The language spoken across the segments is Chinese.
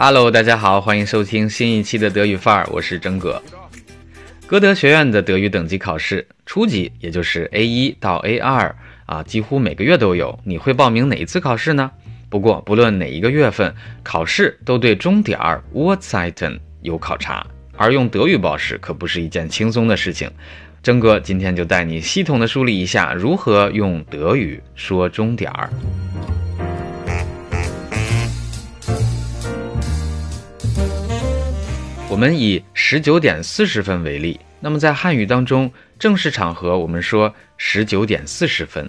Hello，大家好，欢迎收听新一期的德语范儿，我是真哥。歌德学院的德语等级考试，初级也就是 A 一到 A 二啊，几乎每个月都有。你会报名哪一次考试呢？不过不论哪一个月份，考试都对终点儿 Uhrzeiten 有考察，而用德语报试可不是一件轻松的事情。真哥今天就带你系统的梳理一下如何用德语说终点儿。我们以十九点四十分为例，那么在汉语当中，正式场合我们说十九点四十分，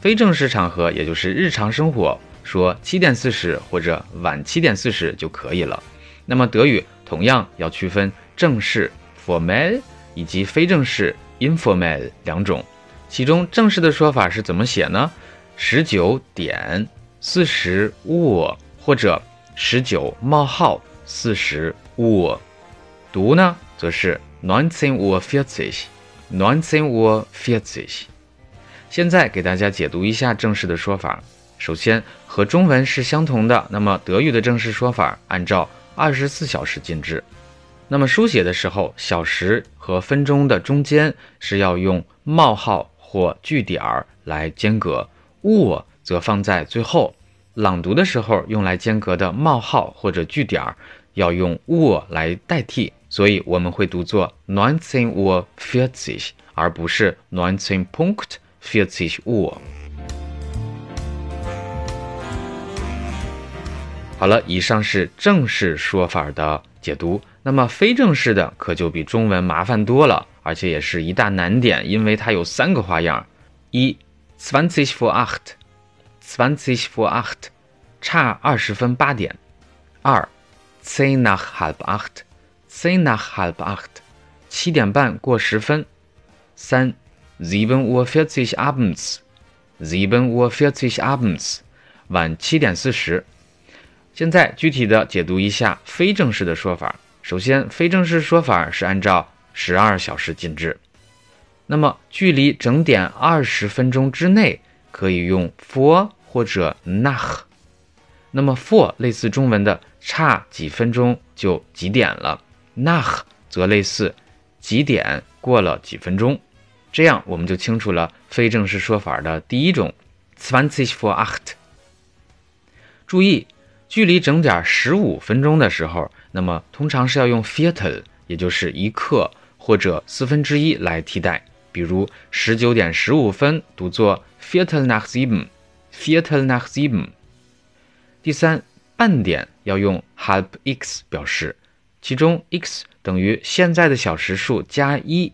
非正式场合也就是日常生活说七点四十或者晚七点四十就可以了。那么德语同样要区分正式 （formal） 以及非正式 （informal） 两种，其中正式的说法是怎么写呢？十九点四十五或者十九冒号四十五。读呢，则是 nineteen or fifty，nineteen or fifty。现在给大家解读一下正式的说法。首先，和中文是相同的，那么德语的正式说法按照二十四小时进制。那么书写的时候，小时和分钟的中间是要用冒号或句点儿来间隔，or 则放在最后。朗读的时候用来间隔的冒号或者句点儿要用 or 来代替。所以我们会读作 nineteen or fifty，而不是 nineteen punkt fifty or。好了，以上是正式说法的解读。那么非正式的可就比中文麻烦多了，而且也是一大难点，因为它有三个花样：一，zwanzig vor acht，zwanzig vor acht，差二十分八点；二，zehn nach halb acht。Zehn nach halb acht，七点半过十分。三，sieben Uhr vierzig abends，sieben Uhr vierzig abends，晚七点四十。现在具体的解读一下非正式的说法。首先，非正式说法是按照十二小时进制。那么，距离整点二十分钟之内，可以用 for 或者 nach。那么，for 类似中文的差几分钟就几点了。Nach 则类似几点过了几分钟，这样我们就清楚了非正式说法的第一种 zwanzig vor acht。注意，距离整点十五分钟的时候，那么通常是要用 viertel，也就是一刻或者四分之一来替代。比如十九点十五分读作 viertel nach sieben，viertel nach sieben。第三，半点要用 halb x 表示。其中 x 等于现在的小时数加一。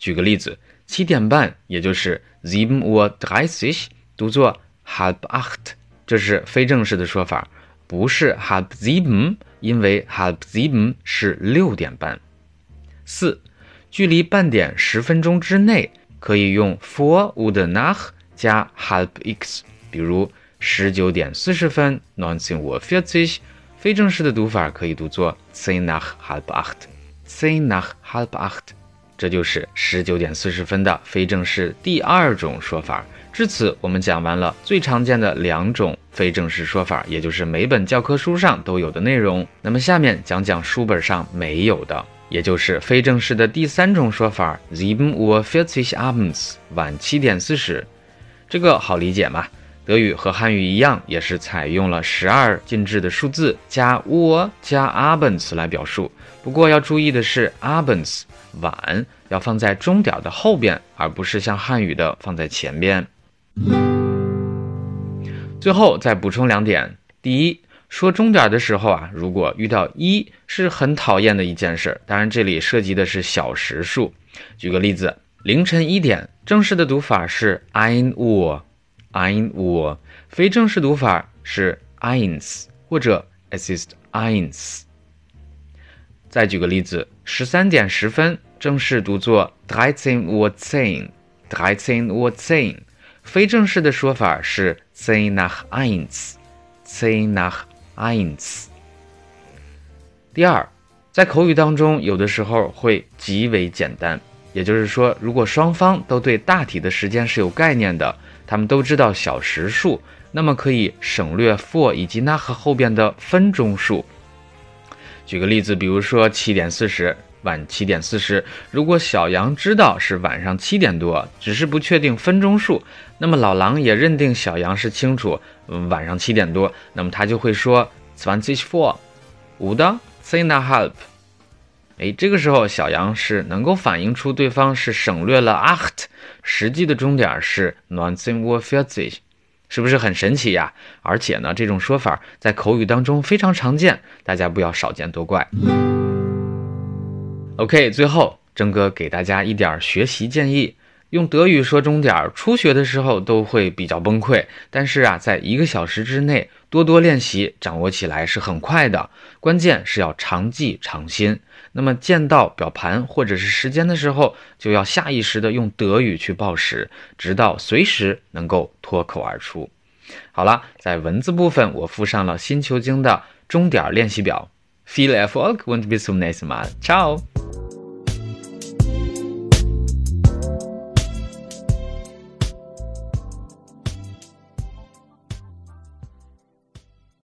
举个例子，七点半，也就是 sieben Uhr dreißig，读作 halb acht，这是非正式的说法，不是 halb sieben，因为 halb sieben 是六点半。四，距离半点十分钟之内，可以用 vor oder nach 加 halb x，比如十九点四十分，neunzehn Uhr vierzig。非正式的读法可以读作 zehnach halb acht，zehnach halb acht，这就是十九点四十分的非正式第二种说法。至此，我们讲完了最常见的两种非正式说法，也就是每本教科书上都有的内容。那么下面讲讲书本上没有的，也就是非正式的第三种说法：sieben Uhr vierzig abends，晚七点四十。这个好理解吗？德语和汉语一样，也是采用了十二进制的数字加 u 加 abends 来表述。不过要注意的是，abends 晚要放在钟点的后边，而不是像汉语的放在前边。最后再补充两点：第一，说钟点的时候啊，如果遇到一，是很讨厌的一件事。当然，这里涉及的是小时数。举个例子，凌晨一点，正式的读法是 ein Uhr。Ein Uhr，非正式读法是 eins 或者 es ist eins。再举个例子，十三点十分，正式读作 dreizehn Uhr zehn，dreizehn Uhr zehn。非正式的说法是 zehn nach eins，zehn nach eins。第二，在口语当中，有的时候会极为简单，也就是说，如果双方都对大体的时间是有概念的。他们都知道小时数，那么可以省略 for 以及 nach 后边的分钟数，举个例子，比如说七点四十，晚七点四十。如果小羊知道是晚上七点多，只是不确定分钟数，那么老狼也认定小羊是清楚，嗯，晚上七点多，那么他就会说 zwanzig vor，五的 zehn nach halb。哎，这个时候小杨是能够反映出对方是省略了 acht，实际的终点是 n o n z i n w o f i r z i 是不是很神奇呀？而且呢，这种说法在口语当中非常常见，大家不要少见多怪。OK，最后征哥给大家一点学习建议。用德语说钟点，初学的时候都会比较崩溃。但是啊，在一个小时之内多多练习，掌握起来是很快的。关键是要常记常新。那么见到表盘或者是时间的时候，就要下意识的用德语去报时，直到随时能够脱口而出。好了，在文字部分我附上了新球经的钟点练习表。Viel Erfolg und bis zum nächsten Mal. Ciao.